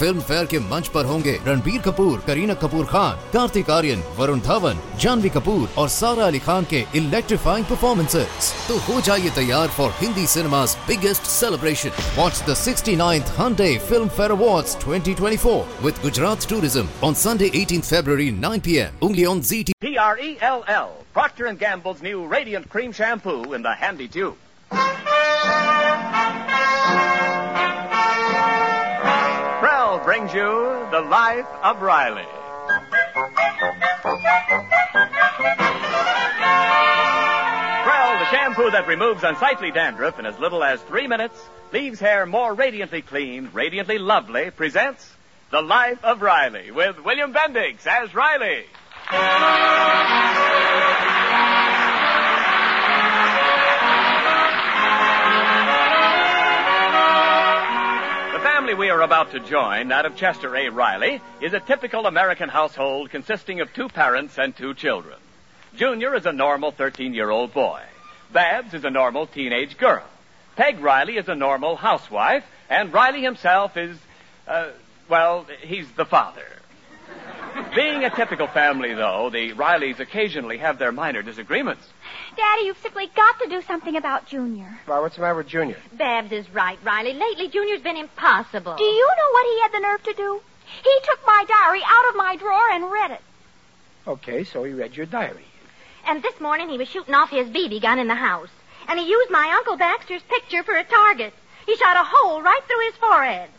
Film fair के मंच पर होंगे रणबीर कपूर करीना कपूर खान कार्तिक आर्यन वरुण धवन जानवी कपूर और सारा अली खान के इलेक्ट्रीफाइंग परफॉर्मेंसेस तो हो जाइए तैयार for Hindi cinema's biggest celebration. Watch the 69th Hyundai Film Fair Awards 2024 with Gujarat Tourism on Sunday 18th February 9 p.m. only on ZT. P-R-E-L-L. Procter & Gamble's new Radiant Cream Shampoo in the handy tube. Brings you The Life of Riley. Prell, the shampoo that removes unsightly dandruff in as little as three minutes, leaves hair more radiantly clean, radiantly lovely, presents The Life of Riley with William Bendix as Riley. Family we are about to join, that of Chester A. Riley, is a typical American household consisting of two parents and two children. Junior is a normal 13 year old boy. Babs is a normal teenage girl. Peg Riley is a normal housewife, and Riley himself is, uh, well, he's the father. Being a typical family, though, the Rileys occasionally have their minor disagreements. Daddy, you've simply got to do something about Junior. Why, what's the matter with Junior? Babs is right, Riley. Lately, Junior's been impossible. Do you know what he had the nerve to do? He took my diary out of my drawer and read it. Okay, so he read your diary. And this morning, he was shooting off his BB gun in the house. And he used my Uncle Baxter's picture for a target. He shot a hole right through his forehead.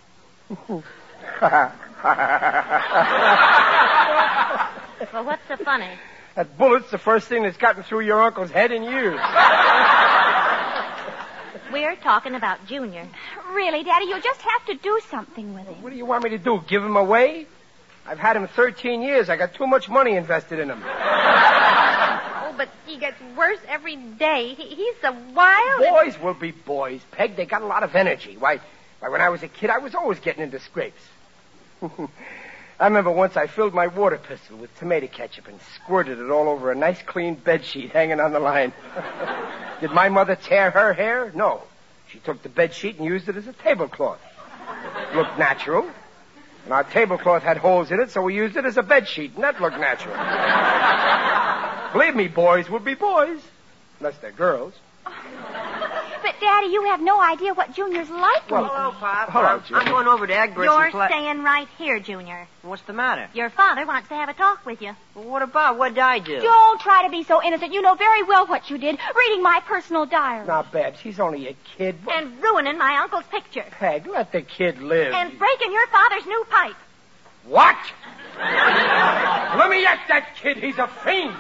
Well, what's so funny? that bullet's the first thing that's gotten through your uncle's head in years. We're talking about Junior. Really, Daddy, you'll just have to do something with him. What do you want me to do? Give him away? I've had him 13 years. I got too much money invested in him. Oh, but he gets worse every day. He, he's so wild. Boys will be boys. Peg, they got a lot of energy. Why, why, when I was a kid, I was always getting into scrapes. I remember once I filled my water pistol with tomato ketchup and squirted it all over a nice clean bed sheet hanging on the line. Did my mother tear her hair? No. She took the bed sheet and used it as a tablecloth. It Looked natural. And our tablecloth had holes in it, so we used it as a bed sheet, and that looked natural. Believe me, boys will be boys. Unless they're girls. But, Daddy, you have no idea what Junior's like. Well. Hello, Pop. Hello, I'm- Jim. I'm going over to Egbert's You're and play. staying right here, Junior. What's the matter? Your father wants to have a talk with you. Well, what about? What did I do? Don't try to be so innocent. You know very well what you did, reading my personal diary. Now, Babs, he's only a kid. And ruining my uncle's picture. Peg, let the kid live. And breaking your father's new pipe. What? let me at that kid. He's a fiend.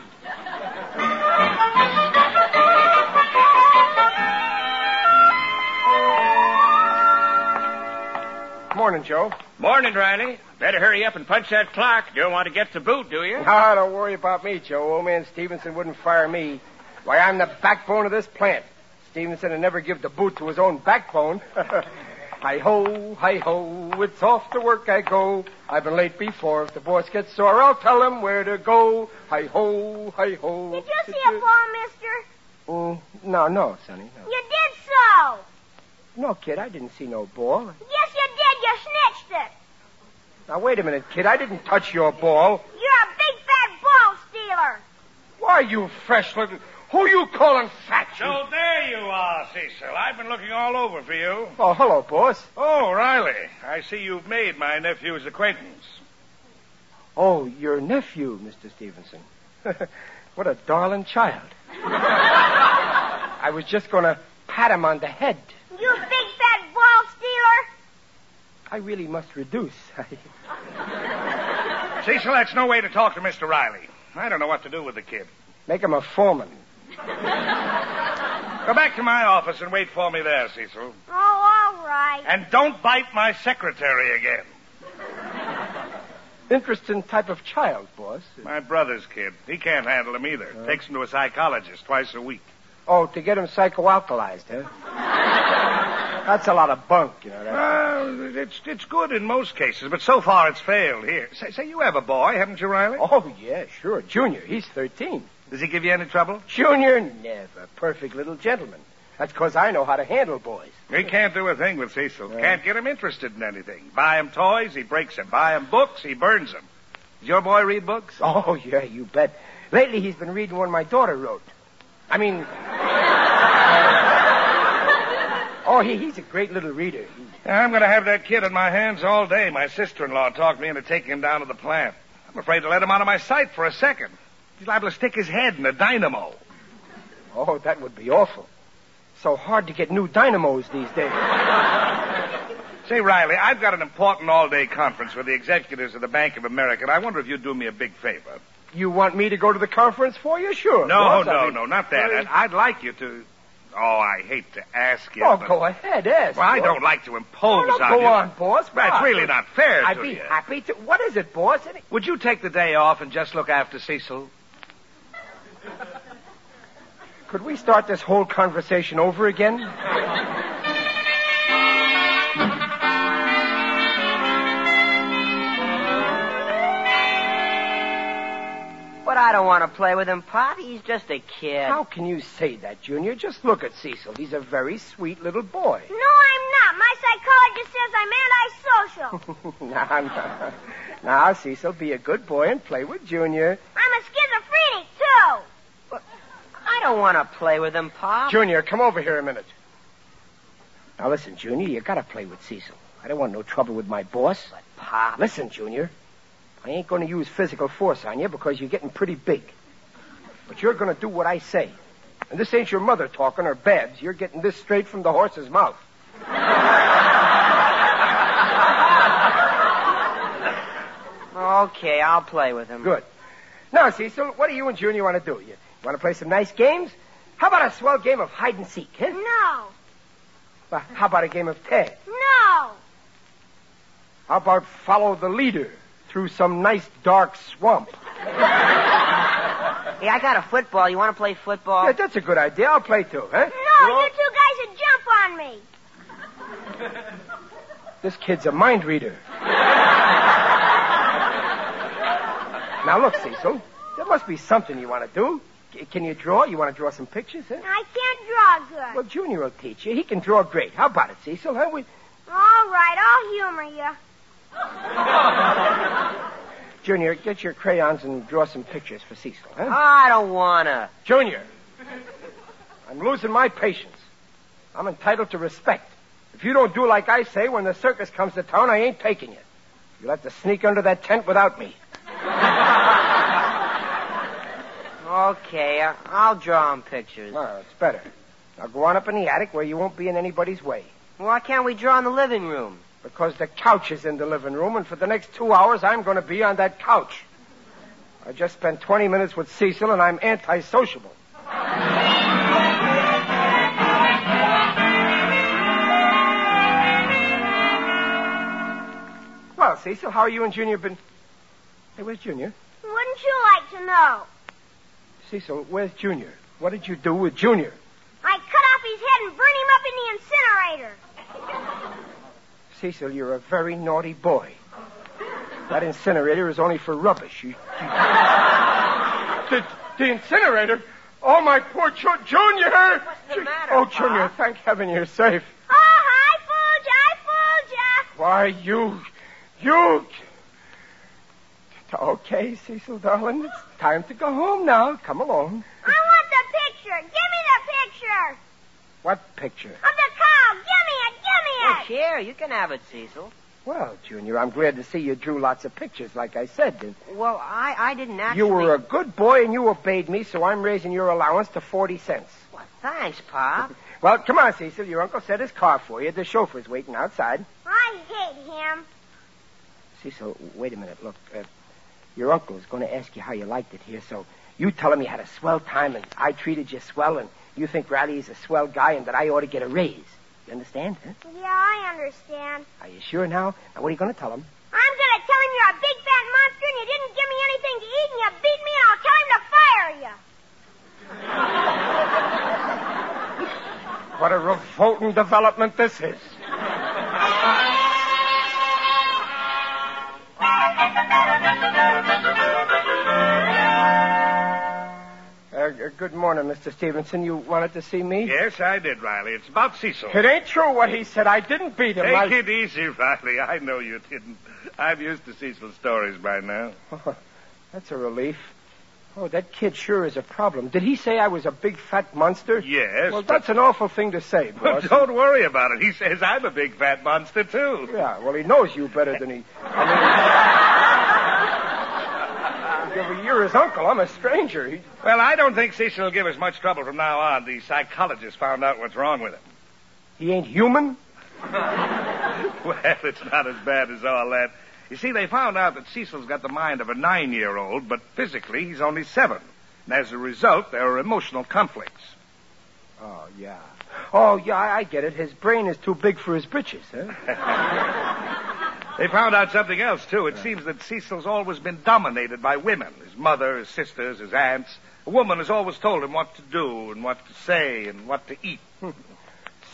Morning, Joe. Morning, Riley. Better hurry up and punch that clock. Don't want to get to boot, do you? Ah, don't worry about me, Joe. Old man Stevenson wouldn't fire me. Why, I'm the backbone of this plant. Stevenson would never give the boot to his own backbone. hi ho, hi ho, it's off to work I go. I've been late before. If the boss gets sore, I'll tell him where to go. Hi ho, hi ho. Did you see a ball, mister? Mm, no, no, Sonny, no. You did so. No, kid, I didn't see no ball. Yes, you did. Snitched it. Now, wait a minute, kid. I didn't touch your ball. You're a big fat ball stealer. Why, you fresh little... Who you calling fat? you- So there you are, Cecil. I've been looking all over for you. Oh, hello, boss. Oh, Riley, I see you've made my nephew's acquaintance. Oh, your nephew, Mr. Stevenson. what a darling child. I was just going to pat him on the head. You big fat ball stealer. I really must reduce. Cecil, that's no way to talk to Mr. Riley. I don't know what to do with the kid. Make him a foreman. Go back to my office and wait for me there, Cecil. Oh, all right. And don't bite my secretary again. Interesting type of child, boss. My brother's kid. He can't handle him either. Takes him to a psychologist twice a week. Oh, to get him psychoalkalized, huh? That's a lot of bunk, you know. That. Well, it- it's it's good in most cases, but so far it's failed here. Say, say you have a boy, haven't you, Riley? Oh, yeah, sure. Junior, he's 13. Does he give you any trouble? Junior, never. Perfect little gentleman. That's because I know how to handle boys. He can't do a thing with Cecil. Yeah. Can't get him interested in anything. Buy him toys, he breaks them. Buy him books, he burns them. Does your boy read books? Oh, yeah, you bet. Lately, he's been reading one my daughter wrote. I mean. oh, he, he's a great little reader. He- I'm going to have that kid in my hands all day. My sister-in-law talked me into taking him down to the plant. I'm afraid to let him out of my sight for a second. He's liable to stick his head in a dynamo. Oh, that would be awful. So hard to get new dynamos these days. Say, Riley, I've got an important all-day conference with the executives of the Bank of America, and I wonder if you'd do me a big favor. You want me to go to the conference for you? Sure. No, no, no, not that. I'd like you to. Oh, I hate to ask you. Oh, but- go ahead, ask. Well, I boss. don't like to impose no, on go you. Go on, boss. That's Boss. really not fair I'd to be happy to. What is it, boss? Any- Would you take the day off and just look after Cecil? Could we start this whole conversation over again? But I don't want to play with him, Pop. He's just a kid. How can you say that, Junior? Just look at Cecil. He's a very sweet little boy. No, I'm not. My psychologist says I'm antisocial. now, now, now, Cecil, be a good boy and play with Junior. I'm a schizophrenic, too. I don't want to play with him, Pop. Junior, come over here a minute. Now, listen, Junior, you gotta play with Cecil. I don't want no trouble with my boss. Pop. Listen, Junior, I ain't gonna use physical force on you because you're getting pretty big. But you're gonna do what I say. And this ain't your mother talking or Babs. You're getting this straight from the horse's mouth. Okay, I'll play with him. Good. Now, Cecil, what do you and Junior want to do? You want to play some nice games? How about a swell game of hide and seek, huh? No. Well, how about a game of tag? No. How about follow the leader through some nice dark swamp? Hey, I got a football. You want to play football? Yeah, that's a good idea. I'll play too, huh? No, you two guys would jump on me. This kid's a mind reader. now, look, Cecil. There must be something you want to do. C- can you draw? You want to draw some pictures, huh? I can't draw good. Well, Junior will teach you. He can draw great. How about it, Cecil? Huh? We... All right, I'll humor you. Junior, get your crayons and draw some pictures for Cecil, huh? I don't want to. Junior, I'm losing my patience. I'm entitled to respect. If you don't do like I say when the circus comes to town, I ain't taking you. You'll have to sneak under that tent without me. Okay, I- I'll draw him pictures. No, it's better. Now go on up in the attic where you won't be in anybody's way. Why can't we draw in the living room? Because the couch is in the living room, and for the next two hours, I'm going to be on that couch. I just spent 20 minutes with Cecil, and I'm antisociable. Well, Cecil, how are you and Junior been? Hey, where's Junior? Wouldn't you like to know? Cecil, where's Junior? What did you do with Junior? I cut off his head and burned him up in the incinerator. Cecil, you're a very naughty boy. That incinerator is only for rubbish. You, you... the, the incinerator? Oh, my poor Ju- Junior! What's the matter, Oh, Pop? Junior, thank heaven you're safe. Oh, I fooled you. I fooled you. Why, you, you. Okay, Cecil, darling, it's time to go home now. Come along. I want the picture. Give me the picture What picture? of the cow. Give me it. Give me Oh, it. here, you can have it, Cecil. Well, Junior, I'm glad to see you drew lots of pictures, like I said. Well, I, I didn't actually. You were a good boy and you obeyed me, so I'm raising your allowance to 40 cents. Well, thanks, Pop. Well, come on, Cecil. Your uncle set his car for you. The chauffeur's waiting outside. I hate him. Cecil, wait a minute. Look, uh, your uncle is going to ask you how you liked it here, so you tell him you had a swell time and I treated you swell and you think Riley is a swell guy and that I ought to get a raise. You understand, huh? Yeah, I understand. Are you sure now? Now, what are you going to tell him? I'm going to tell him you're a big fat monster and you didn't give me anything to eat and you beat me and I'll tell him to fire you. what a revolting development this is. uh, good morning, Mr. Stevenson. You wanted to see me? Yes, I did, Riley. It's about Cecil. It ain't true what he said. I didn't beat him. Take I... it easy, Riley. I know you didn't. I'm used to Cecil's stories by now. That's a relief. Oh, that kid sure is a problem. Did he say I was a big fat monster? Yes. Well, but- that's an awful thing to say, Well, don't worry about it. He says I'm a big fat monster, too. Yeah, well, he knows you better than he. I mean, you're his uncle. I'm a stranger. He... Well, I don't think Cecil will give us much trouble from now on. The psychologist found out what's wrong with him. he ain't human. Well, it's not as bad as all that. You see, they found out that Cecil's got the mind of a nine-year-old, but physically he's only seven. And as a result, there are emotional conflicts. Oh, yeah. Oh, yeah, I I get it. His brain is too big for his britches, huh? They found out something else, too. It seems that Cecil's always been dominated by women. His mother, his sisters, his aunts. A woman has always told him what to do and what to say and what to eat.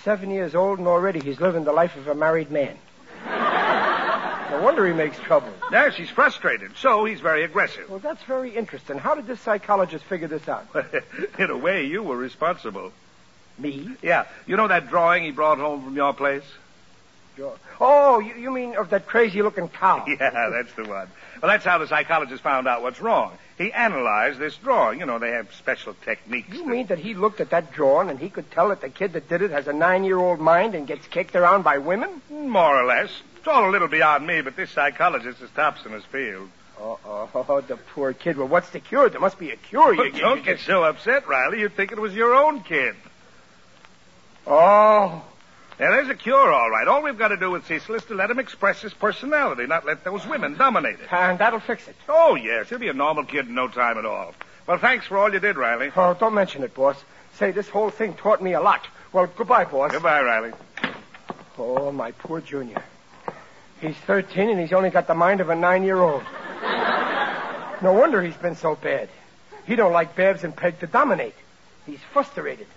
Seven years old and already he's living the life of a married man. no wonder he makes trouble. Now she's frustrated, so he's very aggressive. Well, that's very interesting. How did this psychologist figure this out? In a way, you were responsible. Me? Yeah, you know that drawing he brought home from your place? Oh, you, you mean of that crazy-looking cow? Yeah, that's the one. Well, that's how the psychologist found out what's wrong. He analyzed this drawing. You know, they have special techniques. You to- mean that he looked at that drawing and he could tell that the kid that did it has a nine-year-old mind and gets kicked around by women? More or less. It's all a little beyond me, but this psychologist is tops in his field. Oh, oh, the poor kid. Well, what's the cure? There must be a cure. You- don't you- get so upset, Riley. You'd think it was your own kid. Oh, Now, there's a cure, all right. All we've got to do with Cecil is to let him express his personality, not let those women dominate it. and that'll fix it. Oh, yes. He'll be a normal kid in no time at all. Well, thanks for all you did, Riley. Oh, don't mention it, boss. Say, this whole thing taught me a lot. Well, goodbye, boss. Goodbye, Riley. Oh, my poor Junior. He's 13 and he's only got the mind of a nine-year-old. No wonder he's been so bad. He don't like Babs and Peg to dominate. He's frustrated.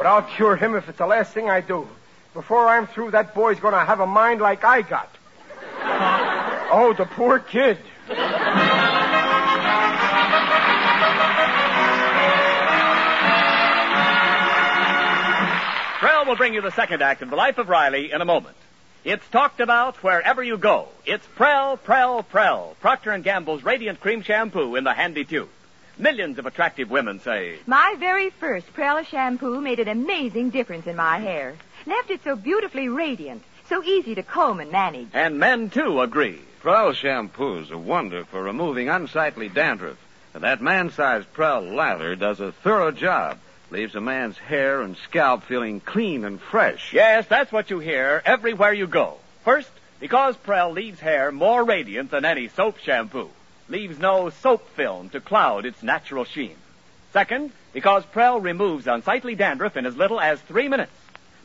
But I'll cure him if it's the last thing I do. Before I'm through, that boy's gonna have a mind like I got. Oh, the poor kid. Prell will bring you the second act of The Life of Riley in a moment. It's talked about wherever you go. It's Prell, Prell, Prell, Procter & Gamble's Radiant Cream Shampoo in the handy tube. Millions of attractive women say, My very first Prella shampoo made an amazing difference in my hair. Left it so beautifully radiant, so easy to comb and manage. and men too agree. Prell shampoo's a wonder for removing unsightly dandruff. And that man-sized Prell lather does a thorough job. Leaves a man's hair and scalp feeling clean and fresh. Yes, that's what you hear everywhere you go. First, because Prell leaves hair more radiant than any soap shampoo. Leaves no soap film to cloud its natural sheen. Second, because Prell removes unsightly dandruff in as little as three minutes.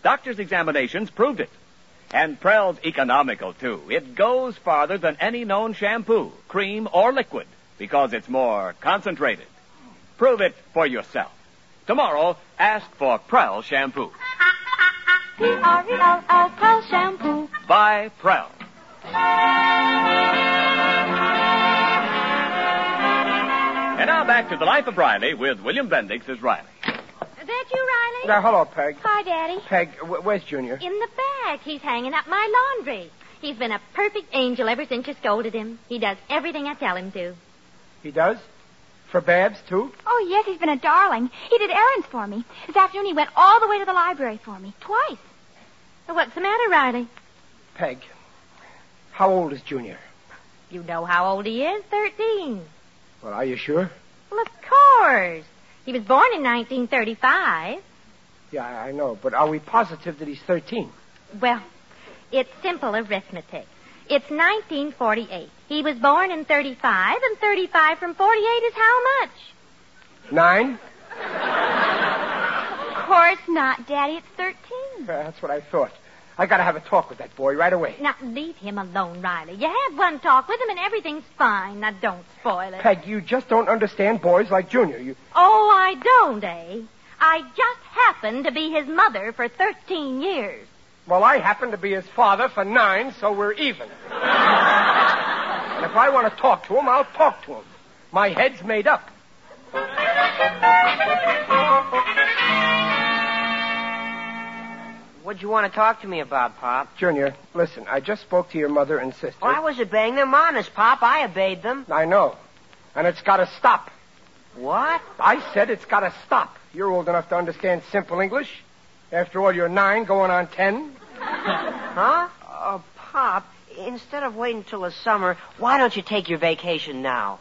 Doctors' examinations proved it. And Prell's economical, too. It goes farther than any known shampoo, cream, or liquid, because it's more concentrated. Prove it for yourself. Tomorrow, ask for Prell shampoo. P-R-E-L-L, Prell Shampoo. By Prell. And now back to the life of Riley with William Bendix as Riley. Is that you, Riley? Now, hello, Peg. Hi, Daddy. Peg, wh- where's Junior? In the back. He's hanging up my laundry. He's been a perfect angel ever since you scolded him. He does everything I tell him to. He does? For Babs, too? Oh, yes, he's been a darling. He did errands for me. This afternoon he went all the way to the library for me. Twice. What's the matter, Riley? Peg, how old is Junior? You know how old he is? Thirteen. Well, are you sure? Well, of course. He was born in 1935. Yeah, I know, but are we positive that he's 13? Well, it's simple arithmetic. It's 1948. He was born in 35, and 35 from 48 is how much? Nine? Of course not, Daddy. It's 13. Uh, that's what I thought. I gotta have a talk with that boy right away. Now, leave him alone, Riley. You had one talk with him, and everything's fine. Now, don't spoil it. Peg, you just don't understand boys like Junior. You. Oh, I don't, eh? I just happened to be his mother for 13 years. Well, I happen to be his father for nine, so we're even. and if I want to talk to him, I'll talk to him. My head's made up. What'd you want to talk to me about, Pop? Junior, listen, I just spoke to your mother and sister. Oh, I was obeying them honest, Pop. I obeyed them. I know. And it's got to stop. What? I said it's got to stop. You're old enough to understand simple English. After all, you're nine, going on ten. Huh? Uh, Pop, instead of waiting till the summer, why don't you take your vacation now?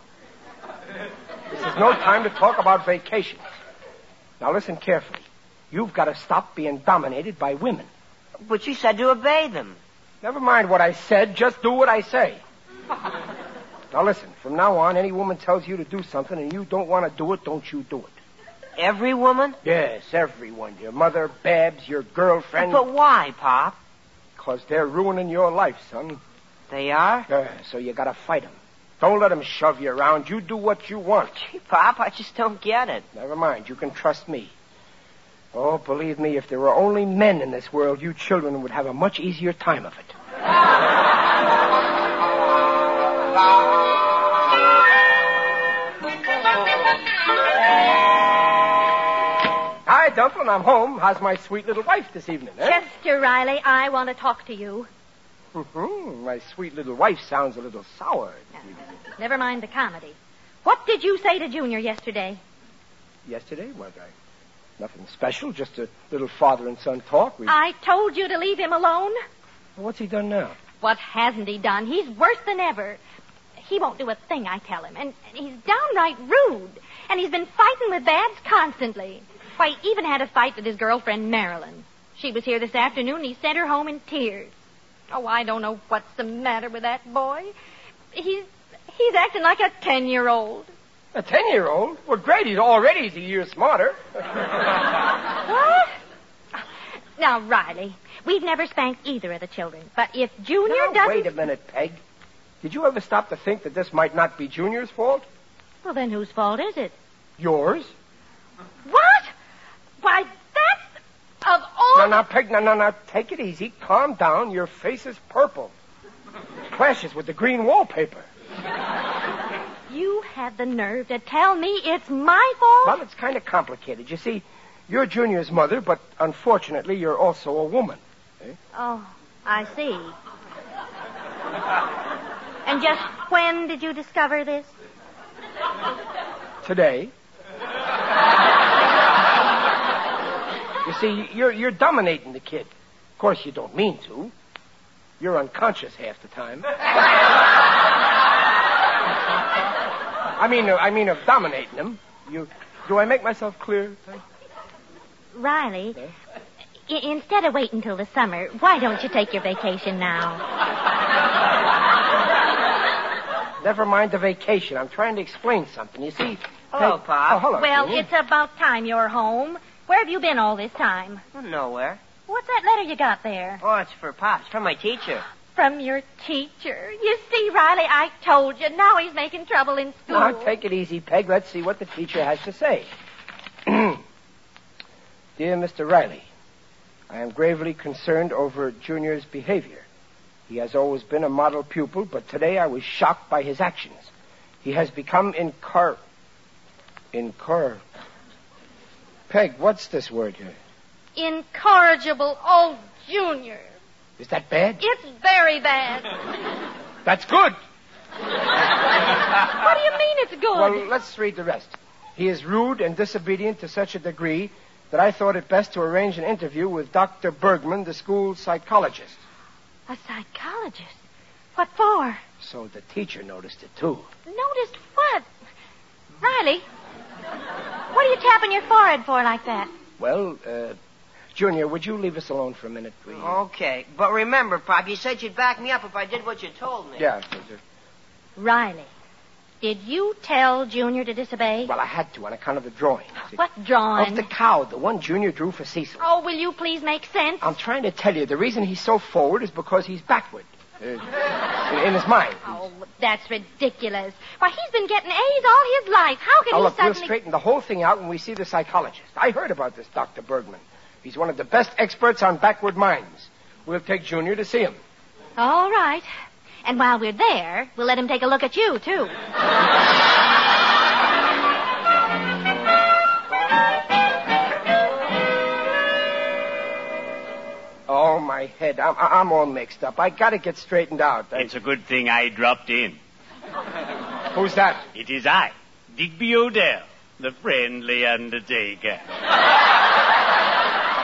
This is no time to talk about vacations. Now listen carefully. You've got to stop being dominated by women. But you said to obey them. Never mind what I said, just do what I say. now listen, from now on, any woman tells you to do something and you don't want to do it, don't you do it. Every woman? Yes, everyone. Your mother, Babs, your girlfriend. But why, Pop? Because they're ruining your life, son. They are? Yeah, so you gotta fight them. Don't let them shove you around. You do what you want. Gee, Pop, I just don't get it. Never mind. You can trust me. Oh, believe me, if there were only men in this world, you children would have a much easier time of it. Hi, Dumplin'. I'm home. How's my sweet little wife this evening, eh? Chester Riley, I want to talk to you. hmm My sweet little wife sounds a little sour. Never mind the comedy. What did you say to Junior yesterday? Yesterday? What, I... Nothing special, just a little father and son talk. We... I told you to leave him alone. What's he done now? What hasn't he done? He's worse than ever. He won't do a thing I tell him, and, and he's downright rude. And he's been fighting with Babs constantly. Why, he even had a fight with his girlfriend Marilyn. She was here this afternoon, and he sent her home in tears. Oh, I don't know what's the matter with that boy. He's he's acting like a ten-year-old. A ten-year-old? Well, great. He's already a year smarter. What? Now, Riley, we've never spanked either of the children. But if Junior now, doesn't... wait a minute, Peg. Did you ever stop to think that this might not be Junior's fault? Well, then whose fault is it? Yours? What? Why, that's... Of all... No, now, Peg, no, no, no. Take it easy. Calm down. Your face is purple. It clashes with the green wallpaper. You had the nerve to tell me it's my fault? Well, it's kind of complicated. You see, you're Junior's mother, but unfortunately, you're also a woman. Oh, I see. And just when did you discover this? Today. You see, you're, you're dominating the kid. Of course, you don't mean to. You're unconscious half the time. I mean, uh, I mean of dominating them. You, do I make myself clear? Riley, I- instead of waiting till the summer, why don't you take your vacation now? Never mind the vacation. I'm trying to explain something. You see. Hello, Peg- Pop. Oh, hello. well, Junior. it's about time you're home. Where have you been all this time? Nowhere. What's that letter you got there? Oh, it's for Pop. It's from my teacher. From your teacher. You see, Riley, I told you. Now he's making trouble in school. Now, take it easy, Peg. Let's see what the teacher has to say. Dear Mr. Riley, I am gravely concerned over Junior's behavior. He has always been a model pupil, but today I was shocked by his actions. He has become incor... Incor... Peg, what's this word here? Incorrigible old Junior. Is that bad? It's very bad. That's good. what do you mean it's good? Well, let's read the rest. He is rude and disobedient to such a degree that I thought it best to arrange an interview with Dr. Bergman, the school psychologist. A psychologist? What for? So the teacher noticed it, too. Noticed what? Riley, what are you tapping your forehead for like that? Well, uh, Junior, would you leave us alone for a minute, please? Okay. But remember, Pop, you said you'd back me up if I did what you told me. Yeah, Sister. Riley, did you tell Junior to disobey? Well, I had to on account of the drawing. See? What drawing? Of the cow, the one Junior drew for Cecil. Oh, will you please make sense? I'm trying to tell you, the reason he's so forward is because he's backward. Uh, in, in his mind. Oh, that's ridiculous. Why, he's been getting A's all his life. How can Now, he look, we'll straighten the whole thing out when we see the psychologist. I heard about this Dr. Bergman. He's one of the best experts on backward minds. We'll take Junior to see him. All right. And while we're there, we'll let him take a look at you, too. Oh, my head. I'm, I'm all mixed up. I gotta get straightened out. I- It's a good thing I dropped in. Who's that? It is I, Digby O'Dell, the friendly undertaker.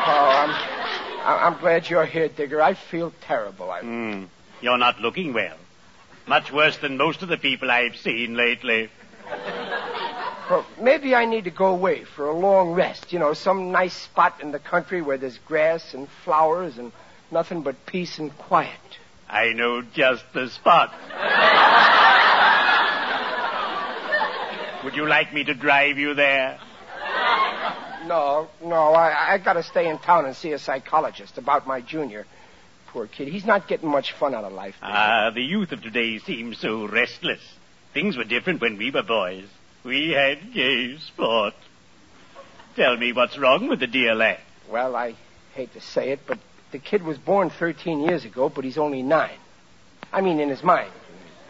Oh, I'm, I'm glad you're here, Digger. I feel terrible. I, Hmm. You're not looking well. Much worse than most of the people I've seen lately. well, maybe I need to go away for a long rest. You know, some nice spot in the country where there's grass and flowers and nothing but peace and quiet. I know just the spot. Would you like me to drive you there? No, no, I, I gotta stay in town and see a psychologist about my junior. Poor kid. He's not getting much fun out of life. Ah, the youth of today seems so restless. Things were different when we were boys. We had gay sport. Tell me what's wrong with the dear lad. Well, I hate to say it, but the kid was born 13 years ago, but he's only nine. I mean, in his mind.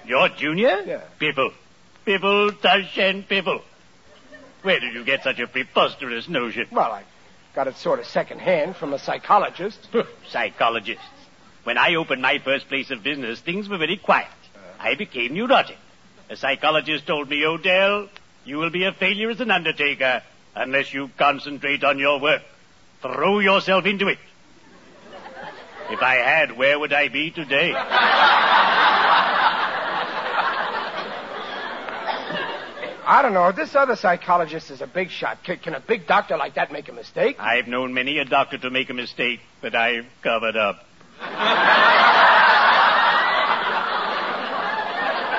Your junior? Yeah. Pibble. Pibble, tush, and pibble. Where did you get such a preposterous notion? Well, I got it sort of secondhand from a psychologist. Psychologists. When I opened my first place of business, things were very quiet. Uh. I became neurotic. A psychologist told me, O'Dell, you will be a failure as an undertaker unless you concentrate on your work. Throw yourself into it. If I had, where would I be today? I don't know. This other psychologist is a big shot. Can, can a big doctor like that make a mistake? I've known many a doctor to make a mistake, but I've covered up.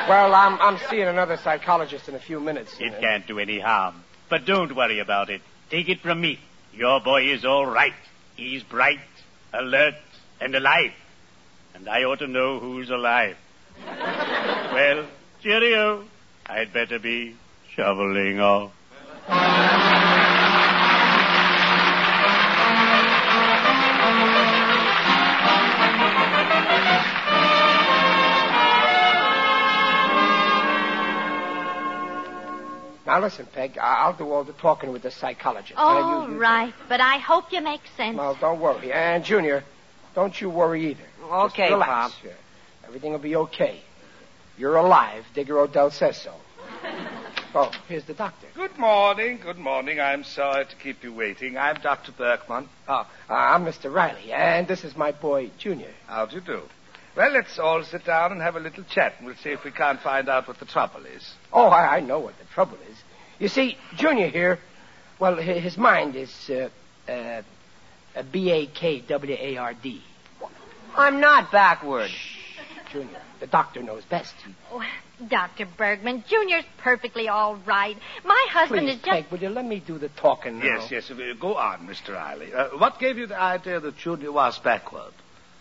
Well, I'm, I'm seeing another psychologist in a few minutes. It can't do any harm. But don't worry about it. Take it from me. Your boy is all right. He's bright, alert, and alive. And I ought to know who's alive. well, cheerio. I'd better be shoveling off. Now listen, Peg. I- I'll do all the talking with the psychologist. Now, All you- you- right, but I hope you make sense. Well, don't worry. And Junior, don't you worry either. Okay, Just Okay, relax. Pop. Yeah. Everything will be okay. You're alive. Digger O'Dell says so. Oh, here's the doctor. Good morning, good morning. I'm sorry to keep you waiting. I'm Dr. Bergman. Oh, uh, I'm Mr. Riley, and this is my boy, Junior. How do you do? Well, let's all sit down and have a little chat, and we'll see if we can't find out what the trouble is. Oh, I, I know what the trouble is. You see, Junior here, well, hi- his mind is uh, uh, a B-A-K-W-A-R-D. I'm not backward. Junior, the doctor knows best. Oh, Dr. Bergman, Junior's perfectly all right. My husband Please, is just. Peg, will you let me do the talking now? Yes, yes. Go on, Mr. Riley. Uh, what gave you the idea that Junior was backward?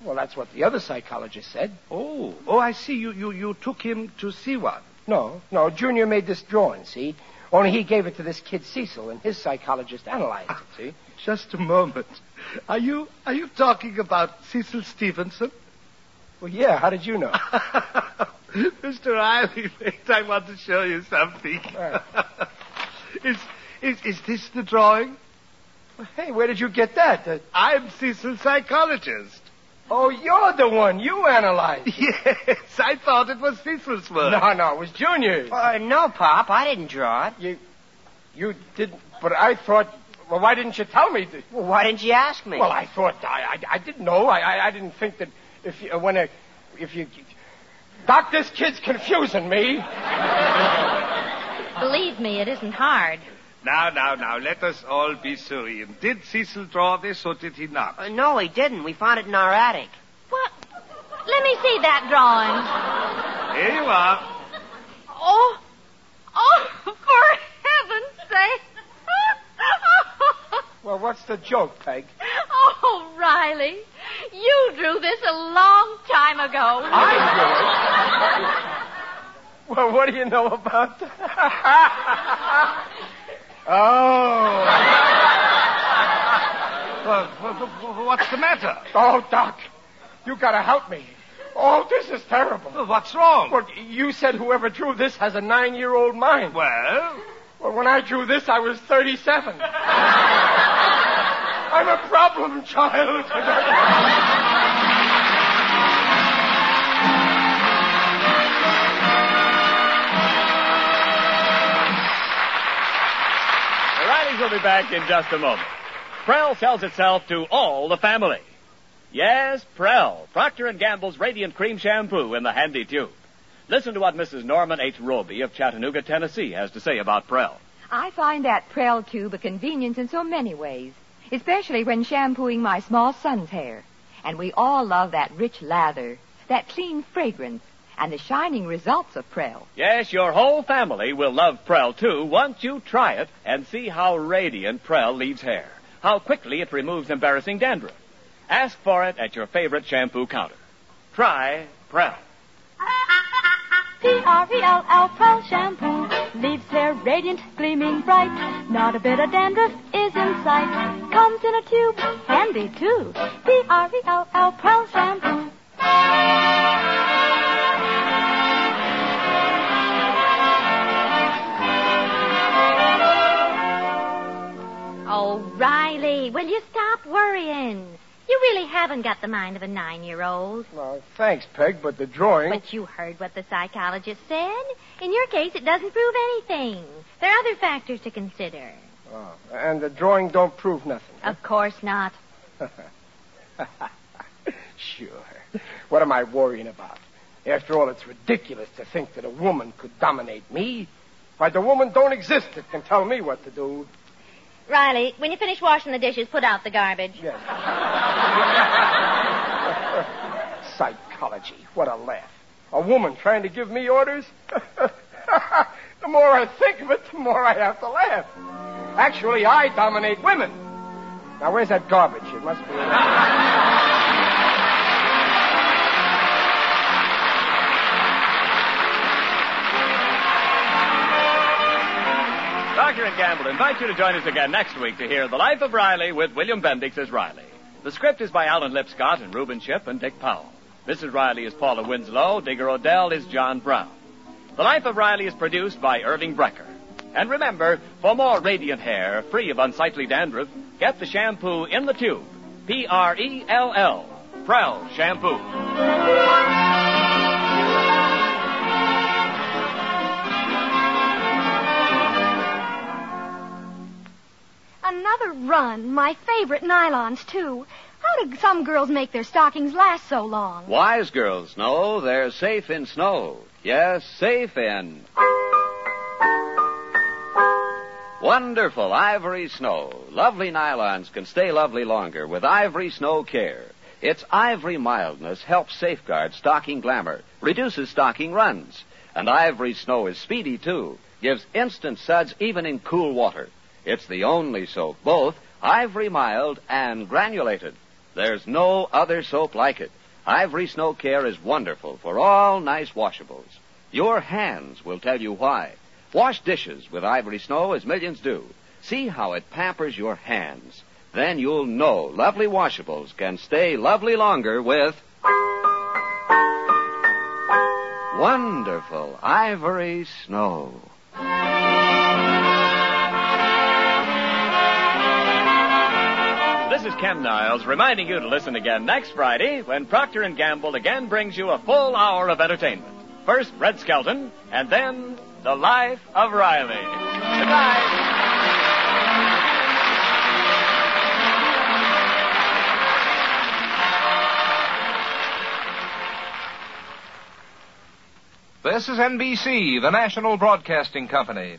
Well, that's what the other psychologist said. Oh, oh, I see. You, you, you took him to see one. No, no, Junior made this drawing, see? Only he gave it to this kid Cecil, and his psychologist analyzed it, see? Just a moment. Are you, are you talking about Cecil Stevenson? Well, yeah, how did you know? Mr. Riley, wait, I want to show you something. Right. is, is, is this the drawing? Hey, where did you get that? Uh, I'm Cecil's psychologist. oh, you're the one. You analyzed. Yes, I thought it was Cecil's work. No, no, it was Junior's. Uh, no, Pop, I didn't draw it. You, you didn't, but I thought, well, why didn't you tell me? That, Well, why didn't you ask me? well, I thought, I, I, I didn't know. I, I, I didn't think that if you, when a, if you, Doc, this kid's confusing me. Believe me, it isn't hard. Now, now, now, let us all be serene. Did Cecil draw this or did he not? Uh, no, he didn't. We found it in our attic. What? Let me see that drawing. Here you are. Oh, oh, for heaven's sake. Well, what's the joke, Peg? Oh, Riley, you drew this a long time ago. I do it. well, what do you know about that? oh. Well, what's the matter? Oh, Doc, you gotta help me. Oh, this is terrible. Well, what's wrong? Well, you said whoever drew this has a nine-year-old mind. Well, Well, when I drew this, I was 37. I'm a problem child. The We'll be back in just a moment. Prell sells itself to all the family. Yes, Prell, Procter & Gamble's Radiant Cream Shampoo in the handy tube. Listen to what Mrs. Norman H. Roby of Chattanooga, Tennessee has to say about Prell. I find that Prell tube a convenience in so many ways especially when shampooing my small son's hair. And we all love that rich lather, that clean fragrance, and the shining results of Prell. Yes, your whole family will love Prell too once you try it and see how radiant Prell leaves hair, how quickly it removes embarrassing dandruff. Ask for it at your favorite shampoo counter. Try Prell. P-R-E-L-L Prell shampoo leaves hair radiant, gleaming bright. Not a bit of dandruff is in sight. Comes in a tube, handy too. P-R-E-L-L Prell shampoo. Riley, will you stop worrying? You really haven't got the mind of a nine-year-old. Well, thanks, Peg, but the drawing. But you heard what the psychologist said. In your case, it doesn't prove anything. There are other factors to consider. Oh, and the drawing don't prove nothing. Of course not. sure. What am I worrying about? After all, it's ridiculous to think that a woman could dominate me. Why, the woman don't exist that can tell me what to do. Riley, when you finish washing the dishes, put out the garbage. Yes. Psychology. What a laugh. A woman trying to give me orders? the more I think of it, the more I have to laugh. Actually, I dominate women. Now, where's that garbage? It must be. Procter & Gamble invite you to join us again next week to hear The Life of Riley with William Bendix as Riley. The script is by Alan Lipscott and Reuben Ship and Dick Powell. Mrs. Riley is Paula Winslow. Digger O'Dell is John Brown. The Life of Riley is produced by Irving Brecher. And remember, for more radiant hair, free of unsightly dandruff, get the shampoo in the tube. P-R-E-L-L. Prell Shampoo. Another run. My favorite nylons, too. How do some girls make their stockings last so long? Wise girls know they're safe in snow. Yes, safe in. Wonderful ivory snow. Lovely nylons can stay lovely longer with ivory snow care. Its ivory mildness helps safeguard stocking glamour, reduces stocking runs. And ivory snow is speedy, too. Gives instant suds even in cool water. It's the only soap, both ivory mild and granulated. There's no other soap like it. Ivory Snow Care is wonderful for all nice washables. Your hands will tell you why. Wash dishes with Ivory Snow as millions do. See how it pampers your hands. Then you'll know lovely washables can stay lovely longer with wonderful Ivory Snow. This is Ken Niles reminding you to listen again next Friday when Procter & Gamble again brings you a full hour of entertainment. First, Red Skelton, and then The Life of Riley. Good night. This is NBC, the national broadcasting company.